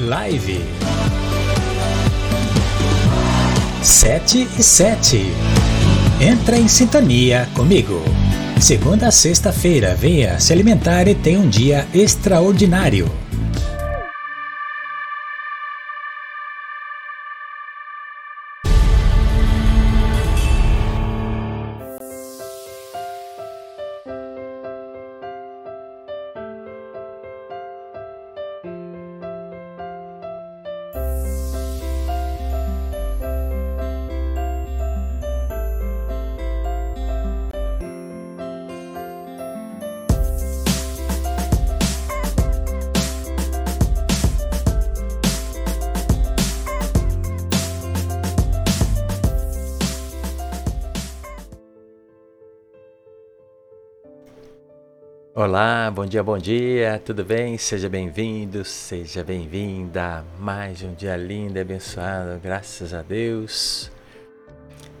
Live. 7 e 7. Entra em sintonia comigo. Segunda a sexta-feira, venha se alimentar e tenha um dia extraordinário. Olá, bom dia, bom dia, tudo bem? Seja bem-vindo, seja bem-vinda. Mais um dia lindo e abençoado, graças a Deus.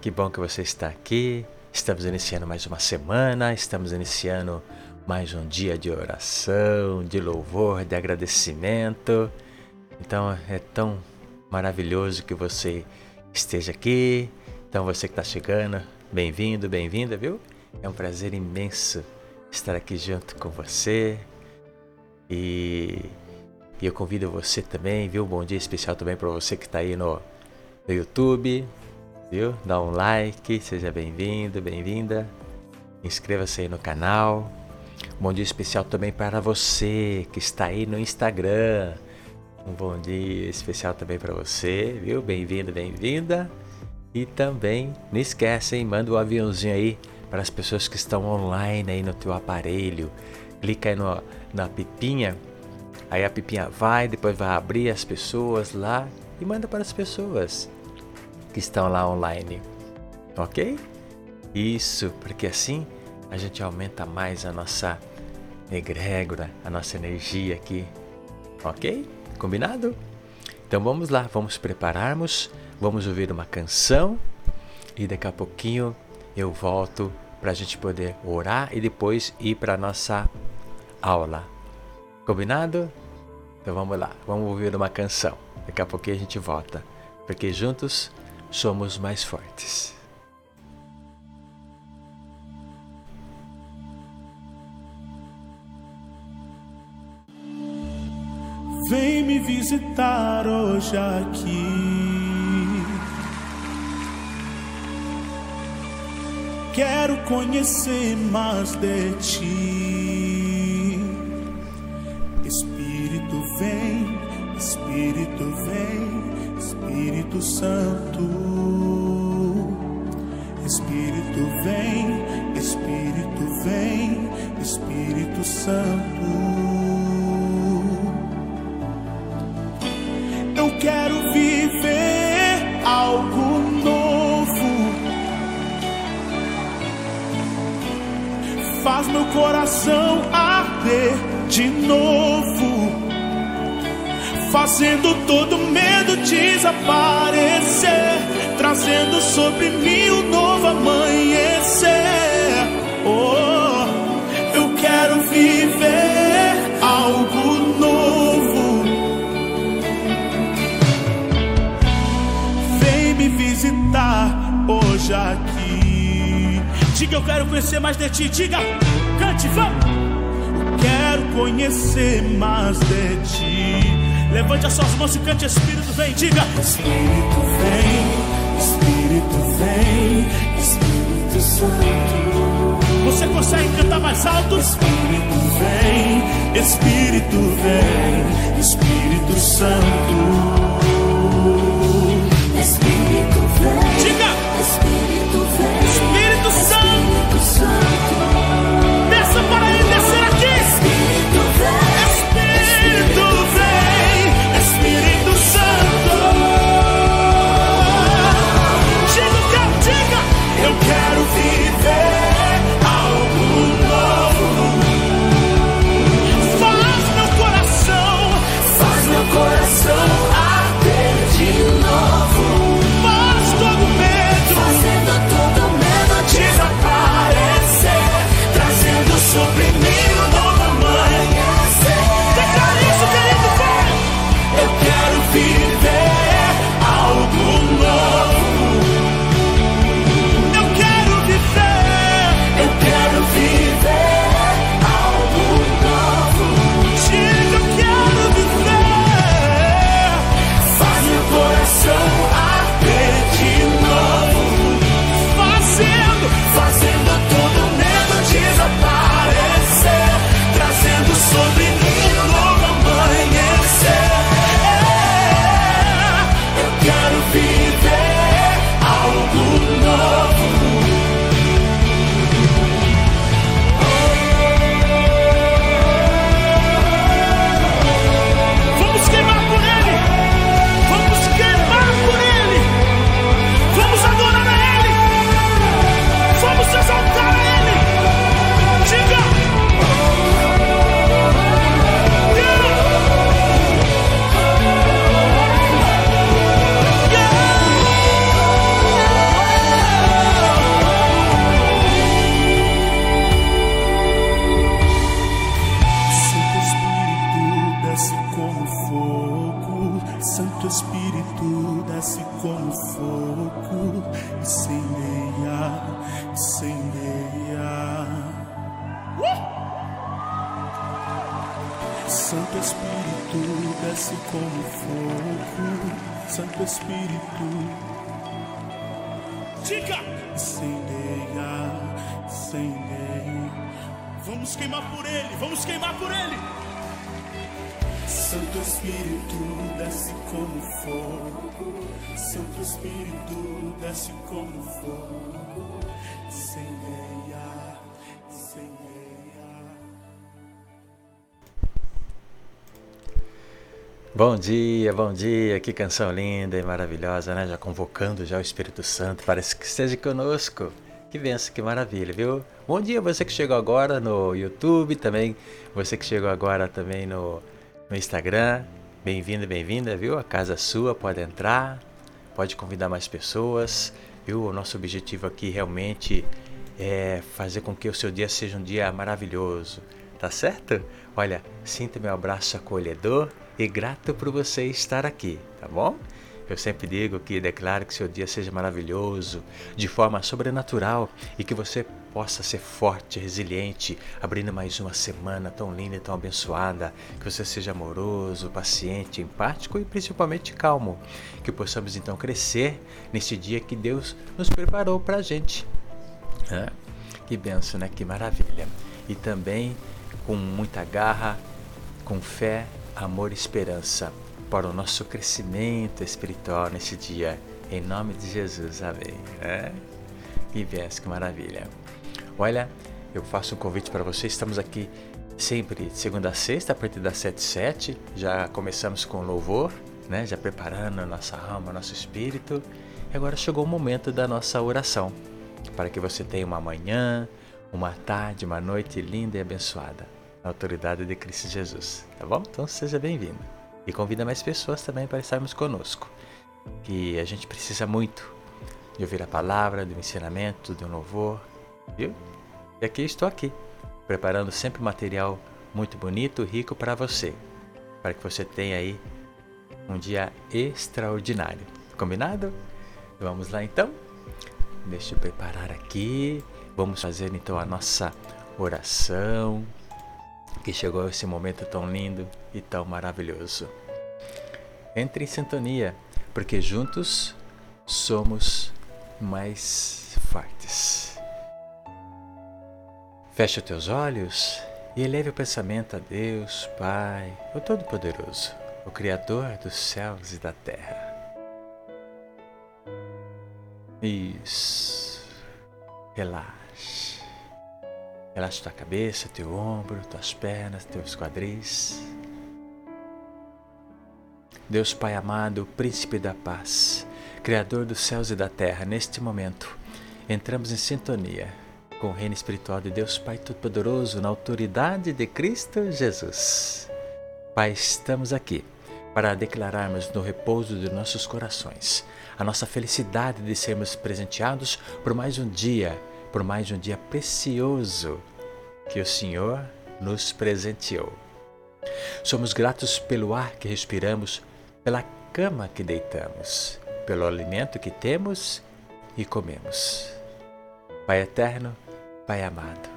Que bom que você está aqui. Estamos iniciando mais uma semana, estamos iniciando mais um dia de oração, de louvor, de agradecimento. Então é tão maravilhoso que você esteja aqui. Então você que está chegando, bem-vindo, bem-vinda, viu? É um prazer imenso estar aqui junto com você. E, e eu convido você também, viu? Um bom dia especial também para você que está aí no, no YouTube, viu? Dá um like, seja bem-vindo, bem-vinda. Inscreva-se aí no canal. Um bom dia especial também para você que está aí no Instagram. Um bom dia especial também para você, viu? Bem-vindo, bem-vinda. E também, não esquece, hein? Manda o um aviãozinho aí para as pessoas que estão online aí no teu aparelho. Clica aí no, na pipinha, aí a pipinha vai, depois vai abrir as pessoas lá e manda para as pessoas que estão lá online. Ok? Isso, porque assim a gente aumenta mais a nossa egrégora, a nossa energia aqui. Ok? Combinado? Então vamos lá, vamos prepararmos, vamos ouvir uma canção e daqui a pouquinho eu volto para a gente poder orar e depois ir para nossa aula. Combinado? Então vamos lá, vamos ouvir uma canção. Daqui a pouquinho a gente volta, porque juntos somos mais fortes. Vem me visitar hoje aqui. Quero conhecer mais de ti. Espírito vem, Espírito vem, Espírito Santo. Espírito vem, Espírito vem, Espírito Santo. Eu quero viver faz meu coração arder de novo, fazendo todo medo desaparecer, trazendo sobre mim Diga, eu quero conhecer mais de ti. Diga, cante, vamos. Quero conhecer mais de ti. Levante as suas mãos e cante, Espírito vem. Diga, Espírito vem, Espírito vem, Espírito Santo. Você consegue cantar mais alto? Espírito vem, Espírito vem, Espírito Santo. Espírito vem. Diga, Peça queimar por ele, vamos queimar por ele. Santo Espírito desce como fogo, Santo Espírito desce como fogo, incendeia, incendeia. Bom dia, bom dia, que canção linda e maravilhosa, né? Já convocando já o Espírito Santo, parece que esteja conosco. Que benção, que maravilha, viu? Bom dia você que chegou agora no YouTube, também você que chegou agora também no, no Instagram. Bem-vindo, bem-vinda, viu? A casa é sua, pode entrar, pode convidar mais pessoas, viu? O nosso objetivo aqui realmente é fazer com que o seu dia seja um dia maravilhoso, tá certo? Olha, sinta meu abraço acolhedor e grato por você estar aqui, tá bom? Eu sempre digo que declaro que seu dia seja maravilhoso, de forma sobrenatural e que você possa ser forte, resiliente, abrindo mais uma semana tão linda e tão abençoada. Que você seja amoroso, paciente, empático e principalmente calmo. Que possamos então crescer neste dia que Deus nos preparou para a gente. Que benção, né? Que maravilha. E também com muita garra, com fé, amor e esperança para o nosso crescimento espiritual nesse dia. Em nome de Jesus, amém. É? Que benção, que maravilha. Olha, eu faço um convite para você. Estamos aqui sempre de segunda a sexta, a partir das 7 7 Já começamos com louvor, né? já preparando a nossa alma, nosso espírito. E agora chegou o momento da nossa oração, para que você tenha uma manhã, uma tarde, uma noite linda e abençoada, na autoridade de Cristo Jesus. Tá bom? Então seja bem-vindo. E convida mais pessoas também para estarmos conosco. Que a gente precisa muito de ouvir a palavra, do ensinamento, do louvor, viu? E aqui estou aqui, preparando sempre material muito bonito, rico para você, para que você tenha aí um dia extraordinário. Combinado? Vamos lá então? Deixa eu preparar aqui. Vamos fazer então a nossa oração que chegou esse momento tão lindo e tão maravilhoso. Entre em sintonia, porque juntos somos mais fortes. Feche os teus olhos e eleve o pensamento a Deus, Pai, o Todo-Poderoso, o Criador dos céus e da terra. Isso. Relaxe. Relaxa tua cabeça, teu ombro, tuas pernas, teus quadris. Deus Pai amado, Príncipe da Paz, Criador dos céus e da terra, neste momento, entramos em sintonia com o reino espiritual de Deus Pai Todo-Poderoso, na autoridade de Cristo Jesus. Pai, estamos aqui para declararmos no repouso de nossos corações a nossa felicidade de sermos presenteados por mais um dia, por mais um dia precioso que o Senhor nos presenteou. Somos gratos pelo ar que respiramos, pela cama que deitamos, pelo alimento que temos e comemos. Pai eterno, Pai amado,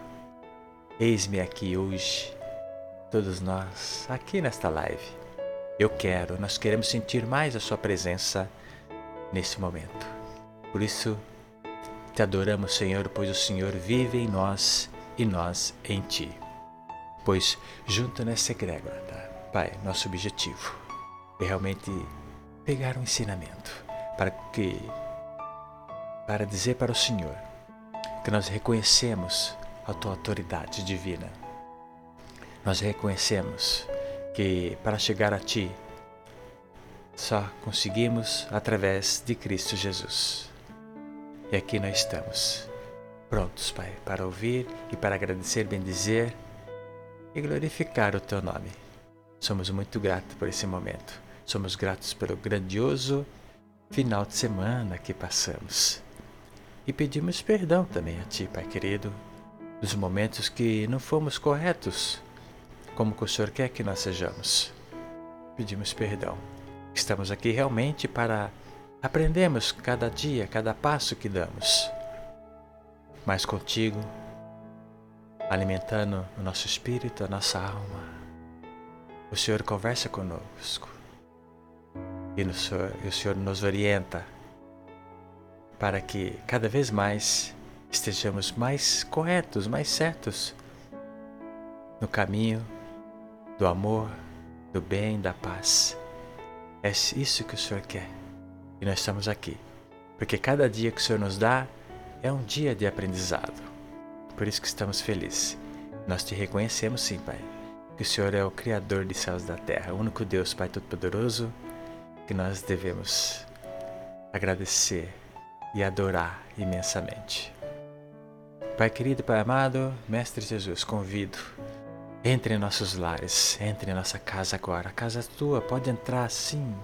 eis-me aqui hoje, todos nós, aqui nesta live. Eu quero, nós queremos sentir mais a Sua presença nesse momento. Por isso, te adoramos, Senhor, pois o Senhor vive em nós e nós em ti. Pois junto nessa egrégora, tá? Pai, nosso objetivo é realmente pegar um ensinamento para que para dizer para o Senhor que nós reconhecemos a tua autoridade divina. Nós reconhecemos que para chegar a ti só conseguimos através de Cristo Jesus. E aqui nós estamos prontos, Pai, para ouvir e para agradecer, bendizer e glorificar o Teu nome. Somos muito gratos por esse momento. Somos gratos pelo grandioso final de semana que passamos. E pedimos perdão também a Ti, Pai querido, dos momentos que não fomos corretos, como o Senhor quer que nós sejamos. pedimos perdão. Estamos aqui realmente para aprendermos cada dia, cada passo que damos. Mas contigo, alimentando o nosso espírito, a nossa alma, o Senhor conversa conosco e, Senhor, e o Senhor nos orienta para que cada vez mais estejamos mais corretos, mais certos no caminho do amor, do bem, da paz. É isso que o Senhor quer. E nós estamos aqui. Porque cada dia que o Senhor nos dá é um dia de aprendizado. Por isso que estamos felizes. Nós te reconhecemos sim, Pai. Que o Senhor é o Criador de céus e da terra, o único Deus, Pai Todo-Poderoso, que nós devemos agradecer e adorar imensamente. Pai querido, Pai amado, Mestre Jesus, convido entre em nossos lares, entre em nossa casa agora. A casa é tua, pode entrar sim.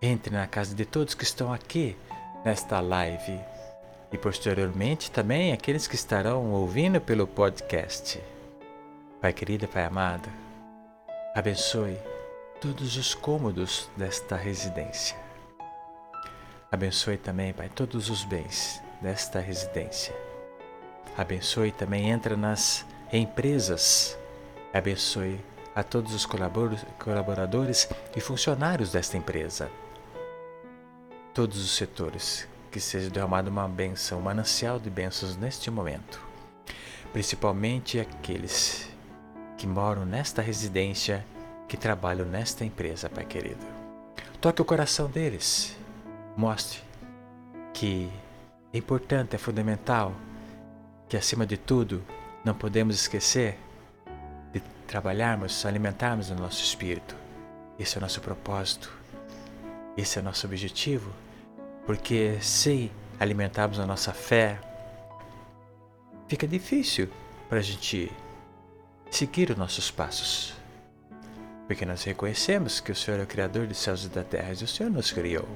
Entre na casa de todos que estão aqui nesta live e posteriormente também aqueles que estarão ouvindo pelo podcast. Pai querido, Pai amado, abençoe todos os cômodos desta residência. Abençoe também, Pai, todos os bens desta residência. Abençoe também, entra nas empresas Abençoe a todos os colaboradores e funcionários desta empresa. Todos os setores, que seja derramada uma benção, um manancial de bênçãos neste momento. Principalmente aqueles que moram nesta residência, que trabalham nesta empresa, Pai querido. Toque o coração deles. Mostre que é importante, é fundamental, que acima de tudo não podemos esquecer trabalharmos, alimentarmos o nosso espírito. Esse é o nosso propósito. Esse é o nosso objetivo. Porque se alimentarmos a nossa fé, fica difícil para a gente seguir os nossos passos. Porque nós reconhecemos que o Senhor é o Criador dos céus e da terra e o Senhor nos criou.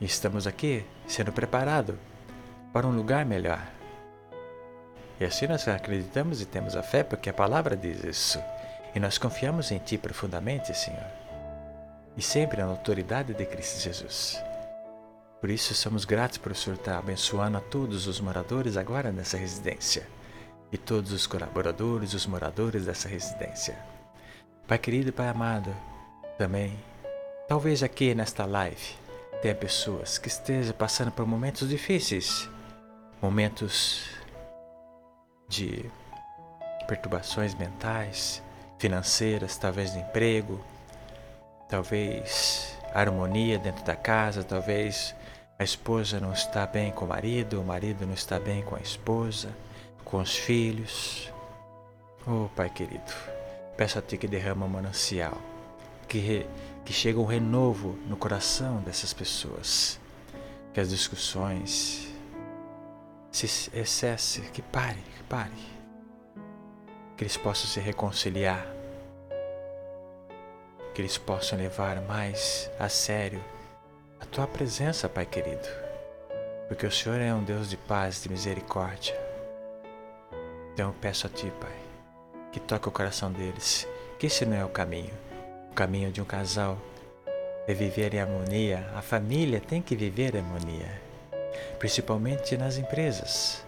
E estamos aqui sendo preparados para um lugar melhor e assim nós acreditamos e temos a fé, porque a palavra diz isso. E nós confiamos em Ti profundamente, Senhor. E sempre na autoridade de Cristo Jesus. Por isso somos gratos por o Senhor estar abençoando a todos os moradores agora nessa residência. E todos os colaboradores, os moradores dessa residência. Pai querido e Pai amado, também, talvez aqui nesta live, tenha pessoas que estejam passando por momentos difíceis, momentos de perturbações mentais, financeiras, talvez de emprego, talvez harmonia dentro da casa, talvez a esposa não está bem com o marido, o marido não está bem com a esposa, com os filhos. Oh, Pai querido, peço a Ti que derrama um manancial, que, que chega um renovo no coração dessas pessoas, que as discussões se cesse, que pare, pare. Que eles possam se reconciliar. Que eles possam levar mais a sério a tua presença, Pai querido. Porque o Senhor é um Deus de paz, de misericórdia. Então eu peço a Ti, Pai, que toque o coração deles. Que esse não é o caminho. O caminho de um casal é viver em harmonia. A família tem que viver em harmonia, principalmente nas empresas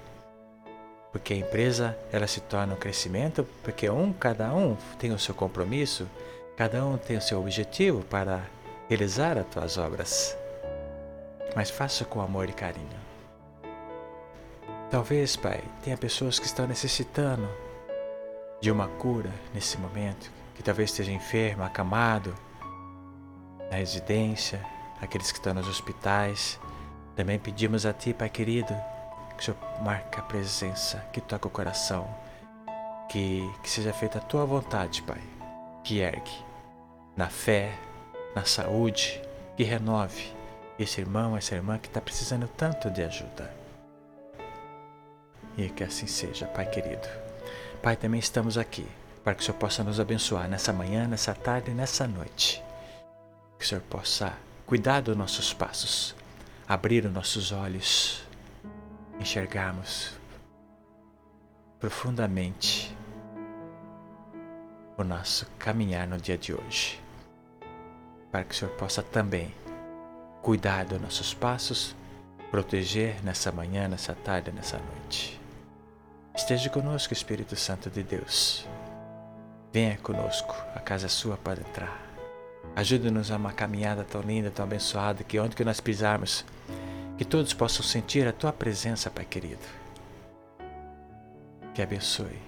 porque a empresa ela se torna um crescimento, porque um cada um tem o seu compromisso, cada um tem o seu objetivo para realizar as tuas obras. Mas faça com amor e carinho. Talvez, Pai, tenha pessoas que estão necessitando de uma cura nesse momento, que talvez esteja enfermo, acamado, na residência, aqueles que estão nos hospitais. Também pedimos a Ti, Pai querido, que o Senhor marque a presença, que toque o coração, que, que seja feita a tua vontade, Pai, que ergue na fé, na saúde, que renove esse irmão, essa irmã que está precisando tanto de ajuda. E que assim seja, Pai querido. Pai, também estamos aqui para que o Senhor possa nos abençoar nessa manhã, nessa tarde e nessa noite. Que o Senhor possa cuidar dos nossos passos, abrir os nossos olhos enxergarmos profundamente o nosso caminhar no dia de hoje. para que o Senhor possa também cuidar dos nossos passos, proteger nessa manhã, nessa tarde, nessa noite. Esteja conosco, Espírito Santo de Deus. Venha conosco, a casa sua para entrar. Ajude-nos a uma caminhada tão linda, tão abençoada, que onde que nós pisarmos, que todos possam sentir a tua presença, Pai querido. Que abençoe.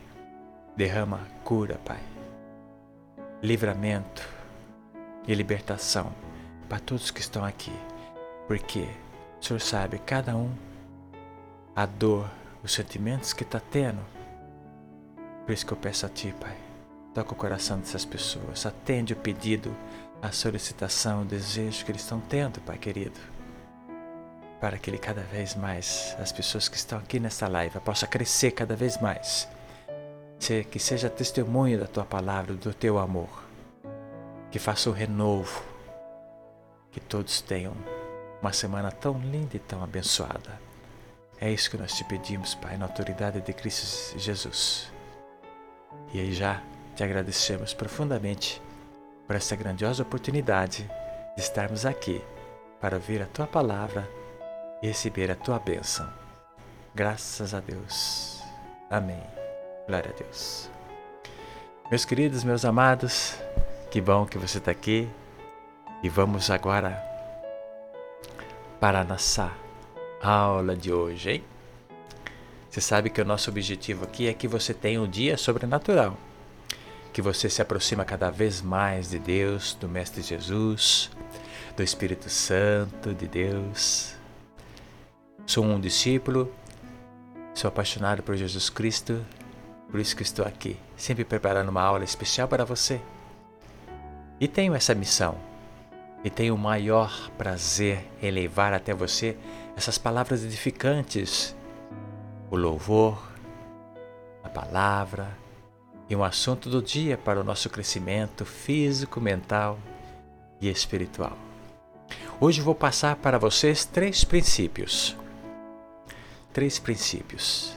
Derrama cura, Pai. Livramento e libertação para todos que estão aqui. Porque o Senhor sabe cada um a dor, os sentimentos que está tendo. Por isso que eu peço a Ti, Pai Toca o coração dessas pessoas. Atende o pedido, a solicitação, o desejo que eles estão tendo, Pai querido. Para que ele cada vez mais, as pessoas que estão aqui nesta live, possa crescer cada vez mais. Que seja testemunho da tua palavra, do teu amor. Que faça o renovo. Que todos tenham uma semana tão linda e tão abençoada. É isso que nós te pedimos, Pai, na autoridade de Cristo Jesus. E aí já te agradecemos profundamente por essa grandiosa oportunidade de estarmos aqui para ouvir a tua palavra e receber a tua bênção. Graças a Deus. Amém. Glória a Deus. Meus queridos, meus amados, que bom que você está aqui e vamos agora para a nossa aula de hoje, hein? Você sabe que o nosso objetivo aqui é que você tenha um dia sobrenatural que você se aproxima cada vez mais de Deus, do Mestre Jesus, do Espírito Santo de Deus. Sou um discípulo, sou apaixonado por Jesus Cristo, por isso que estou aqui, sempre preparando uma aula especial para você. E tenho essa missão, e tenho o maior prazer em levar até você essas palavras edificantes, o louvor, a palavra, e um assunto do dia para o nosso crescimento físico, mental e espiritual. Hoje vou passar para vocês três princípios. Três princípios.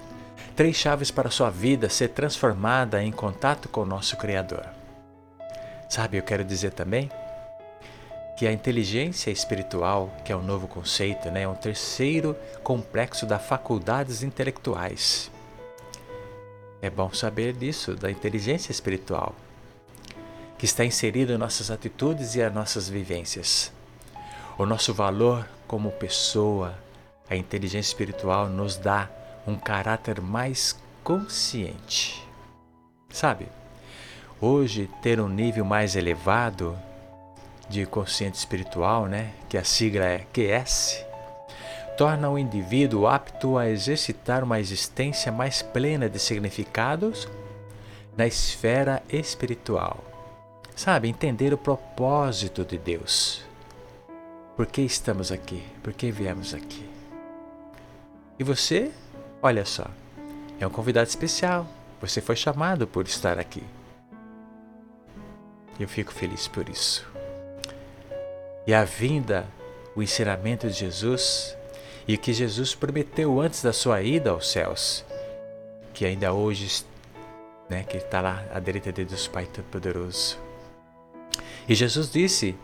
Três chaves para a sua vida ser transformada em contato com o nosso Criador. Sabe, eu quero dizer também que a inteligência espiritual, que é um novo conceito, né, é um terceiro complexo das faculdades intelectuais é bom saber disso, da inteligência espiritual, que está inserido em nossas atitudes e as nossas vivências. O nosso valor como pessoa, a inteligência espiritual nos dá um caráter mais consciente. Sabe, hoje ter um nível mais elevado de consciente espiritual, né, que a sigla é QS, torna o indivíduo apto a exercitar uma existência mais plena de significados na esfera espiritual. Sabe, entender o propósito de Deus. Por que estamos aqui? Por que viemos aqui? E você, olha só, é um convidado especial. Você foi chamado por estar aqui. Eu fico feliz por isso. E a vinda, o ensinamento de Jesus e que Jesus prometeu antes da sua ida aos céus, que ainda hoje né, que está lá à direita de Deus Pai Todo-Poderoso. E Jesus disse: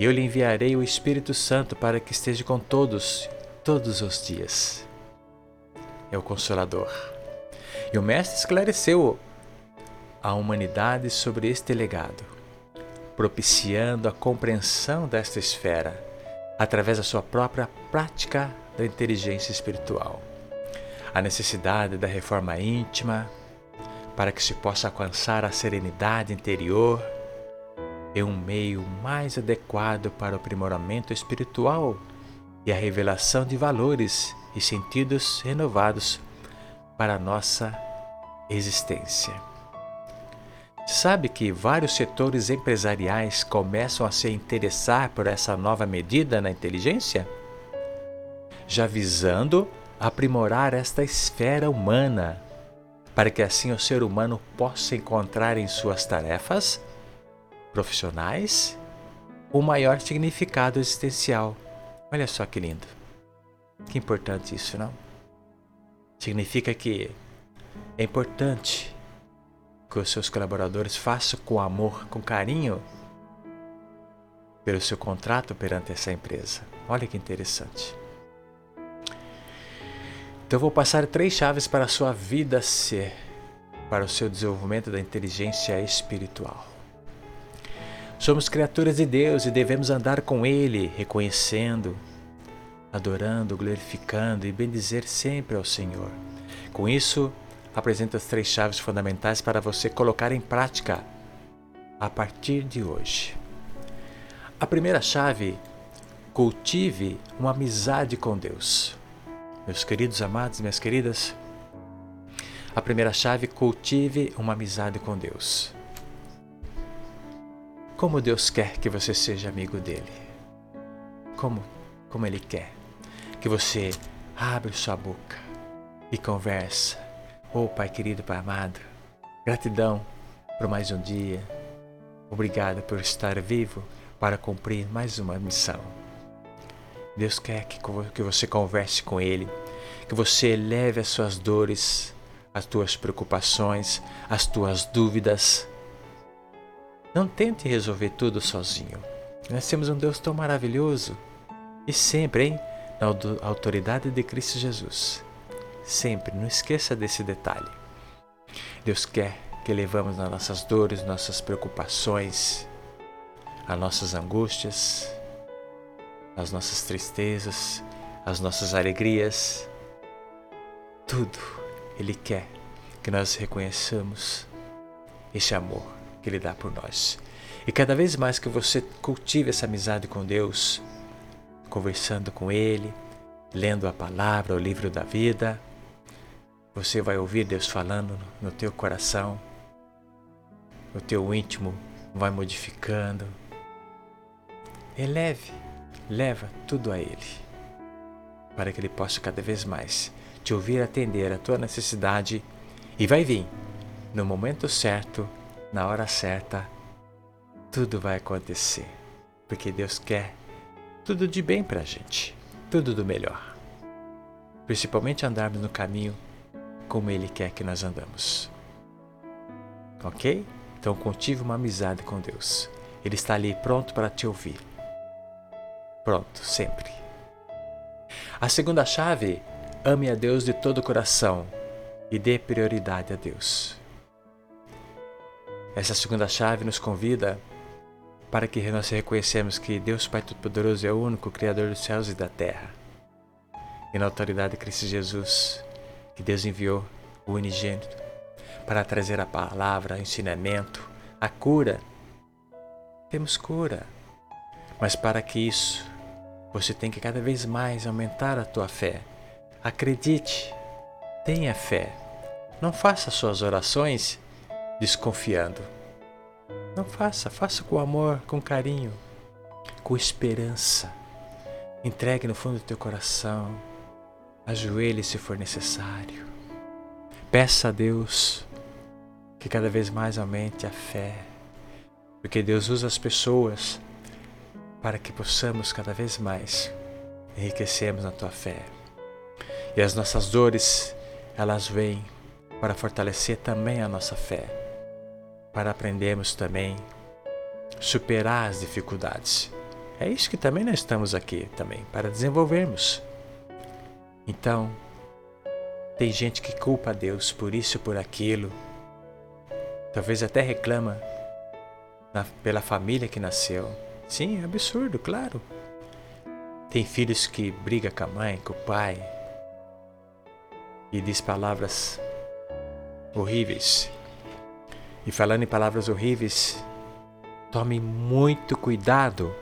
Eu lhe enviarei o Espírito Santo para que esteja com todos, todos os dias. É o Consolador. E o Mestre esclareceu a humanidade sobre este legado, propiciando a compreensão desta esfera através da sua própria prática da inteligência espiritual, a necessidade da reforma íntima para que se possa alcançar a serenidade interior é um meio mais adequado para o aprimoramento espiritual e a revelação de valores e sentidos renovados para a nossa existência. Sabe que vários setores empresariais começam a se interessar por essa nova medida na inteligência? já visando aprimorar esta esfera humana, para que assim o ser humano possa encontrar em suas tarefas profissionais o maior significado existencial. Olha só que lindo. Que importante isso, não? Significa que é importante que os seus colaboradores façam com amor, com carinho, pelo seu contrato perante essa empresa. Olha que interessante. Então vou passar três chaves para a sua vida ser, para o seu desenvolvimento da inteligência espiritual. Somos criaturas de Deus e devemos andar com Ele, reconhecendo, adorando, glorificando e bendizer sempre ao Senhor. Com isso, apresento as três chaves fundamentais para você colocar em prática a partir de hoje. A primeira chave: cultive uma amizade com Deus. Meus queridos amados, minhas queridas, a primeira chave: cultive uma amizade com Deus. Como Deus quer que você seja amigo dele? Como, como Ele quer que você abra sua boca e conversa. Oh, Pai querido, Pai amado, gratidão por mais um dia. Obrigado por estar vivo para cumprir mais uma missão. Deus quer que, você converse com Ele, que você leve as suas dores, as tuas preocupações, as tuas dúvidas. Não tente resolver tudo sozinho. Nós temos um Deus tão maravilhoso e sempre, hein, na autoridade de Cristo Jesus. Sempre, não esqueça desse detalhe. Deus quer que levamos nas nossas dores, nossas preocupações, as nossas angústias, as nossas tristezas, as nossas alegrias, tudo Ele quer que nós reconheçamos esse amor que Ele dá por nós. E cada vez mais que você cultive essa amizade com Deus, conversando com Ele, lendo a palavra, o livro da vida, você vai ouvir Deus falando no teu coração, o teu íntimo vai modificando. Eleve leva tudo a Ele, para que Ele possa cada vez mais te ouvir atender a tua necessidade. E vai vir no momento certo, na hora certa, tudo vai acontecer, porque Deus quer tudo de bem para a gente, tudo do melhor, principalmente andarmos no caminho como Ele quer que nós andamos. Ok? Então cultive uma amizade com Deus. Ele está ali pronto para te ouvir. Pronto, sempre. A segunda chave, ame a Deus de todo o coração e dê prioridade a Deus. Essa segunda chave nos convida para que nós reconhecemos que Deus Pai Todo-Poderoso é o único Criador dos céus e da terra. E na autoridade de Cristo Jesus, que Deus enviou o unigênito para trazer a palavra, o ensinamento, a cura. Temos cura. Mas para que isso você tem que cada vez mais aumentar a tua fé. Acredite, tenha fé. Não faça suas orações desconfiando. Não faça, faça com amor, com carinho, com esperança. Entregue no fundo do teu coração. Ajoelhe se for necessário. Peça a Deus que cada vez mais aumente a fé, porque Deus usa as pessoas para que possamos cada vez mais enriquecermos na tua fé. E as nossas dores, elas vêm para fortalecer também a nossa fé, para aprendermos também superar as dificuldades. É isso que também nós estamos aqui também, para desenvolvermos. Então, tem gente que culpa a Deus por isso, por aquilo. Talvez até reclama na, pela família que nasceu Sim, é absurdo, claro. Tem filhos que brigam com a mãe, com o pai e diz palavras horríveis. E falando em palavras horríveis, tome muito cuidado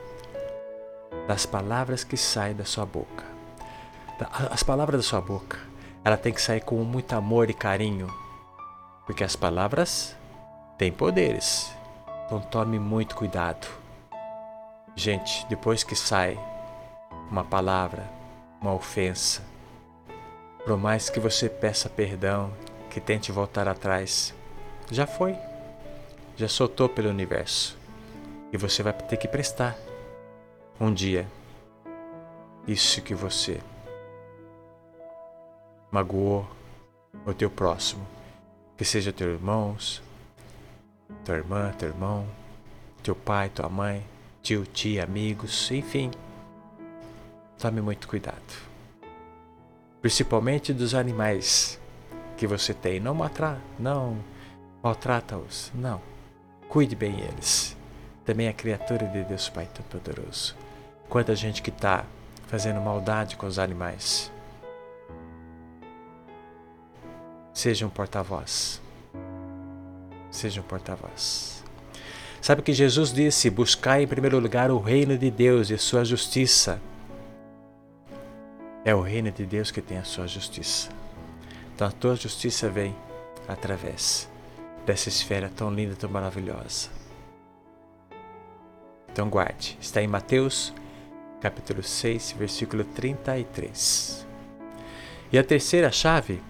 das palavras que saem da sua boca. As palavras da sua boca, ela tem que sair com muito amor e carinho, porque as palavras têm poderes. Então tome muito cuidado. Gente, depois que sai uma palavra, uma ofensa, por mais que você peça perdão, que tente voltar atrás, já foi, já soltou pelo universo e você vai ter que prestar um dia isso que você magoou o teu próximo, que seja teus irmãos, tua irmã, teu irmão, teu pai, tua mãe, tio, tia, amigos, enfim. Tome muito cuidado. Principalmente dos animais que você tem. Não, maltra não maltrata-os. Não. Cuide bem eles. Também a criatura de Deus Pai Todo-Poderoso. Quanta gente que está fazendo maldade com os animais. Seja um porta-voz. Seja um porta-voz. Sabe que Jesus disse: Buscai em primeiro lugar o reino de Deus e sua justiça. É o reino de Deus que tem a sua justiça. Então a tua justiça vem através dessa esfera tão linda, tão maravilhosa. Então guarde, está em Mateus capítulo 6, versículo 33. E a terceira chave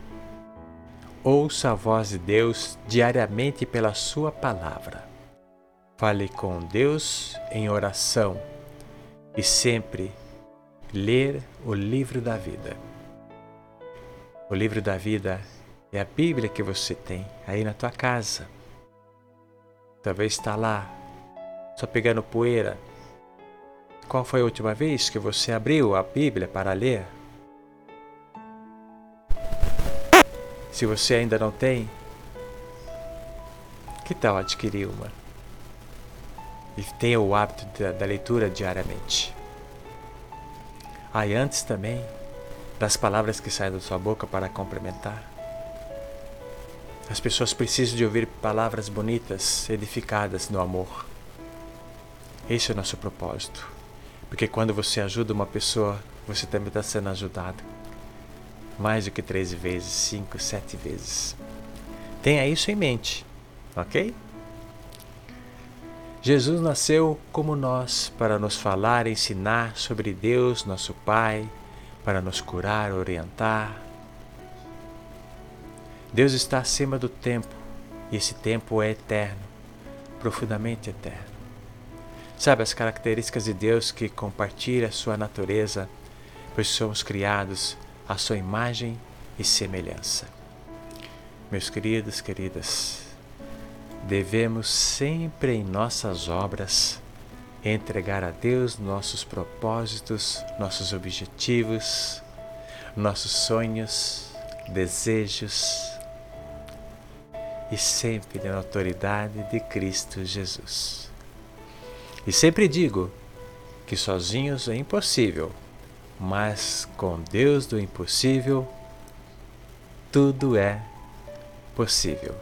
Ouça a voz de Deus diariamente pela Sua palavra. Fale com Deus em oração e sempre ler o livro da vida. O livro da vida é a Bíblia que você tem aí na tua casa. Talvez está lá, só pegando poeira. Qual foi a última vez que você abriu a Bíblia para ler? Se você ainda não tem, que tal adquirir uma? E tenha o hábito da, da leitura diariamente. Ah, antes também das palavras que saem da sua boca para complementar. As pessoas precisam de ouvir palavras bonitas, edificadas no amor. Esse é o nosso propósito. Porque quando você ajuda uma pessoa, você também está sendo ajudado mais do que três vezes, cinco, sete vezes. Tenha isso em mente, ok? Jesus nasceu como nós para nos falar ensinar sobre Deus, nosso Pai, para nos curar, orientar. Deus está acima do tempo e esse tempo é eterno, profundamente eterno. Sabe as características de Deus que compartilha a sua natureza, pois somos criados a sua imagem e semelhança. Meus queridos, queridas, devemos sempre em nossas obras entregar a Deus nossos propósitos, nossos objetivos, nossos sonhos, desejos e sempre na autoridade de Cristo Jesus. E sempre digo que sozinhos é impossível mas com Deus do impossível, tudo é possível.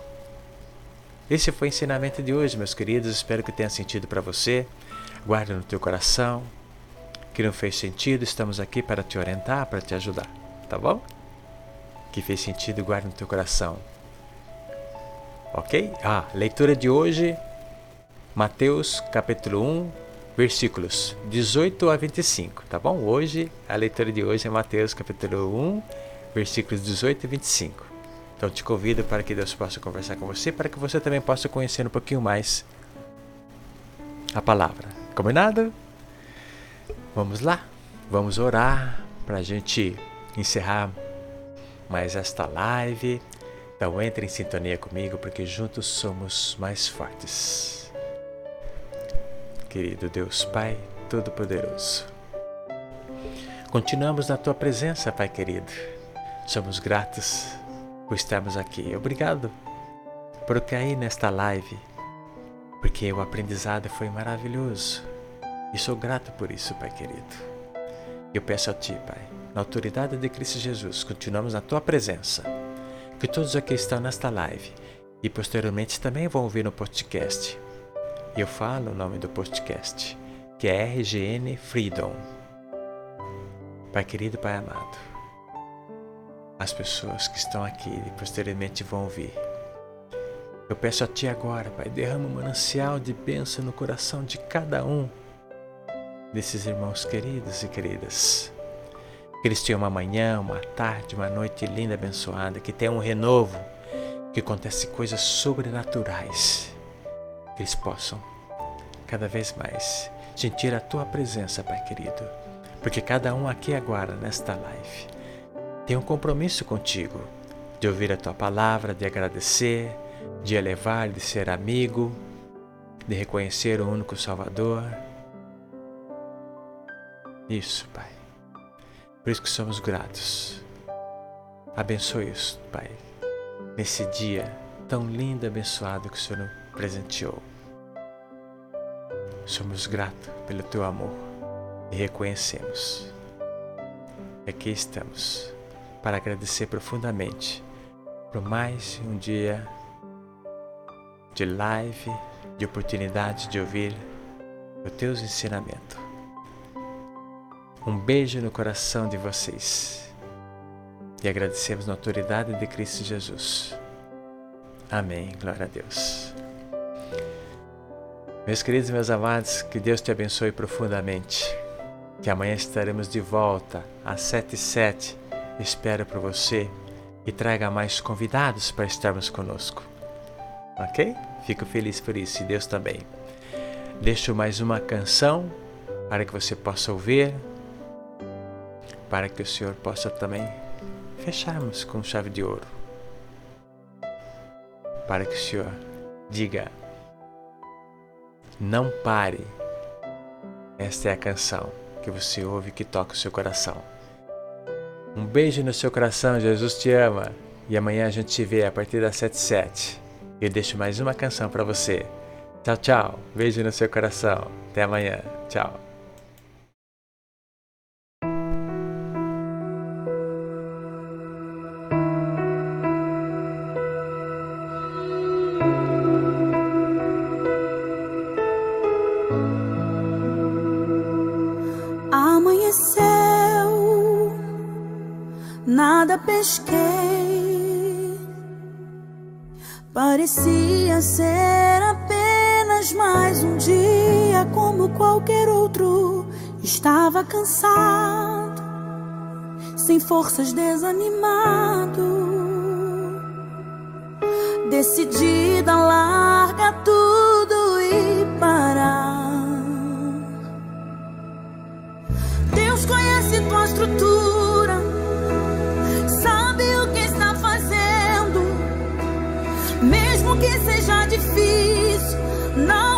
Esse foi o ensinamento de hoje, meus queridos. Espero que tenha sentido para você. Guarda no teu coração. Que não fez sentido, estamos aqui para te orientar, para te ajudar, tá bom? Que fez sentido, guarda no teu coração. Ok? Ah, leitura de hoje, Mateus capítulo 1, versículos 18 a 25, tá bom? Hoje, a leitura de hoje é Mateus capítulo 1, versículos 18 e 25. Então te convido para que Deus possa conversar com você, para que você também possa conhecer um pouquinho mais a palavra. Combinado? Vamos lá, vamos orar para a gente encerrar mais esta live. Então entre em sintonia comigo, porque juntos somos mais fortes querido Deus Pai Todo-Poderoso. Continuamos na tua presença, Pai querido. Somos gratos por estarmos aqui. Obrigado por cair nesta live, porque o aprendizado foi maravilhoso. E sou grato por isso, Pai querido. Eu peço a Ti, Pai, na autoridade de Cristo Jesus, continuamos na Tua presença. Que todos aqui estão nesta live e posteriormente também vão ouvir no podcast eu falo o nome do podcast, que é RGN Freedom. Pai querido, Pai amado, as pessoas que estão aqui e posteriormente vão ouvir. Eu peço a Ti agora, Pai, derrama um manancial de bênção no coração de cada um desses irmãos queridos e queridas. Que eles tenham uma manhã, uma tarde, uma noite linda, abençoada, que tenham um renovo, que acontece coisas sobrenaturais eles possam cada vez mais sentir a tua presença, Pai querido, porque cada um aqui agora nesta live tem um compromisso contigo de ouvir a tua palavra, de agradecer, de elevar, de ser amigo, de reconhecer o único Salvador Isso, Pai. Por isso que somos gratos. Abençoe isso, Pai, nesse dia tão lindo e abençoado que o Senhor nos presenteou. Somos gratos pelo teu amor e reconhecemos. Aqui estamos para agradecer profundamente por mais um dia de live, de oportunidade de ouvir os teus ensinamentos. Um beijo no coração de vocês e agradecemos na autoridade de Cristo Jesus. Amém. Glória a Deus. Meus queridos e meus amados, que Deus te abençoe profundamente. Que amanhã estaremos de volta às 7 e 7. Espero por você e traga mais convidados para estarmos conosco. Ok? Fico feliz por isso e Deus também. Deixo mais uma canção para que você possa ouvir, para que o Senhor possa também fecharmos com chave de ouro, para que o Senhor diga: Não pare. Esta é a canção que você ouve que toca o seu coração. Um beijo no seu coração, Jesus te ama. E amanhã a gente se vê a partir das 7 7. Eu deixo mais uma canção para você. Tchau, tchau. Beijo no seu coração. Até amanhã. Tchau. Nada pesquei. Parecia ser apenas mais um dia como qualquer outro. Estava cansado, sem forças, desanimado. Decidida, larga tudo e parar. Deus conhece tua estrutura, difícil. Não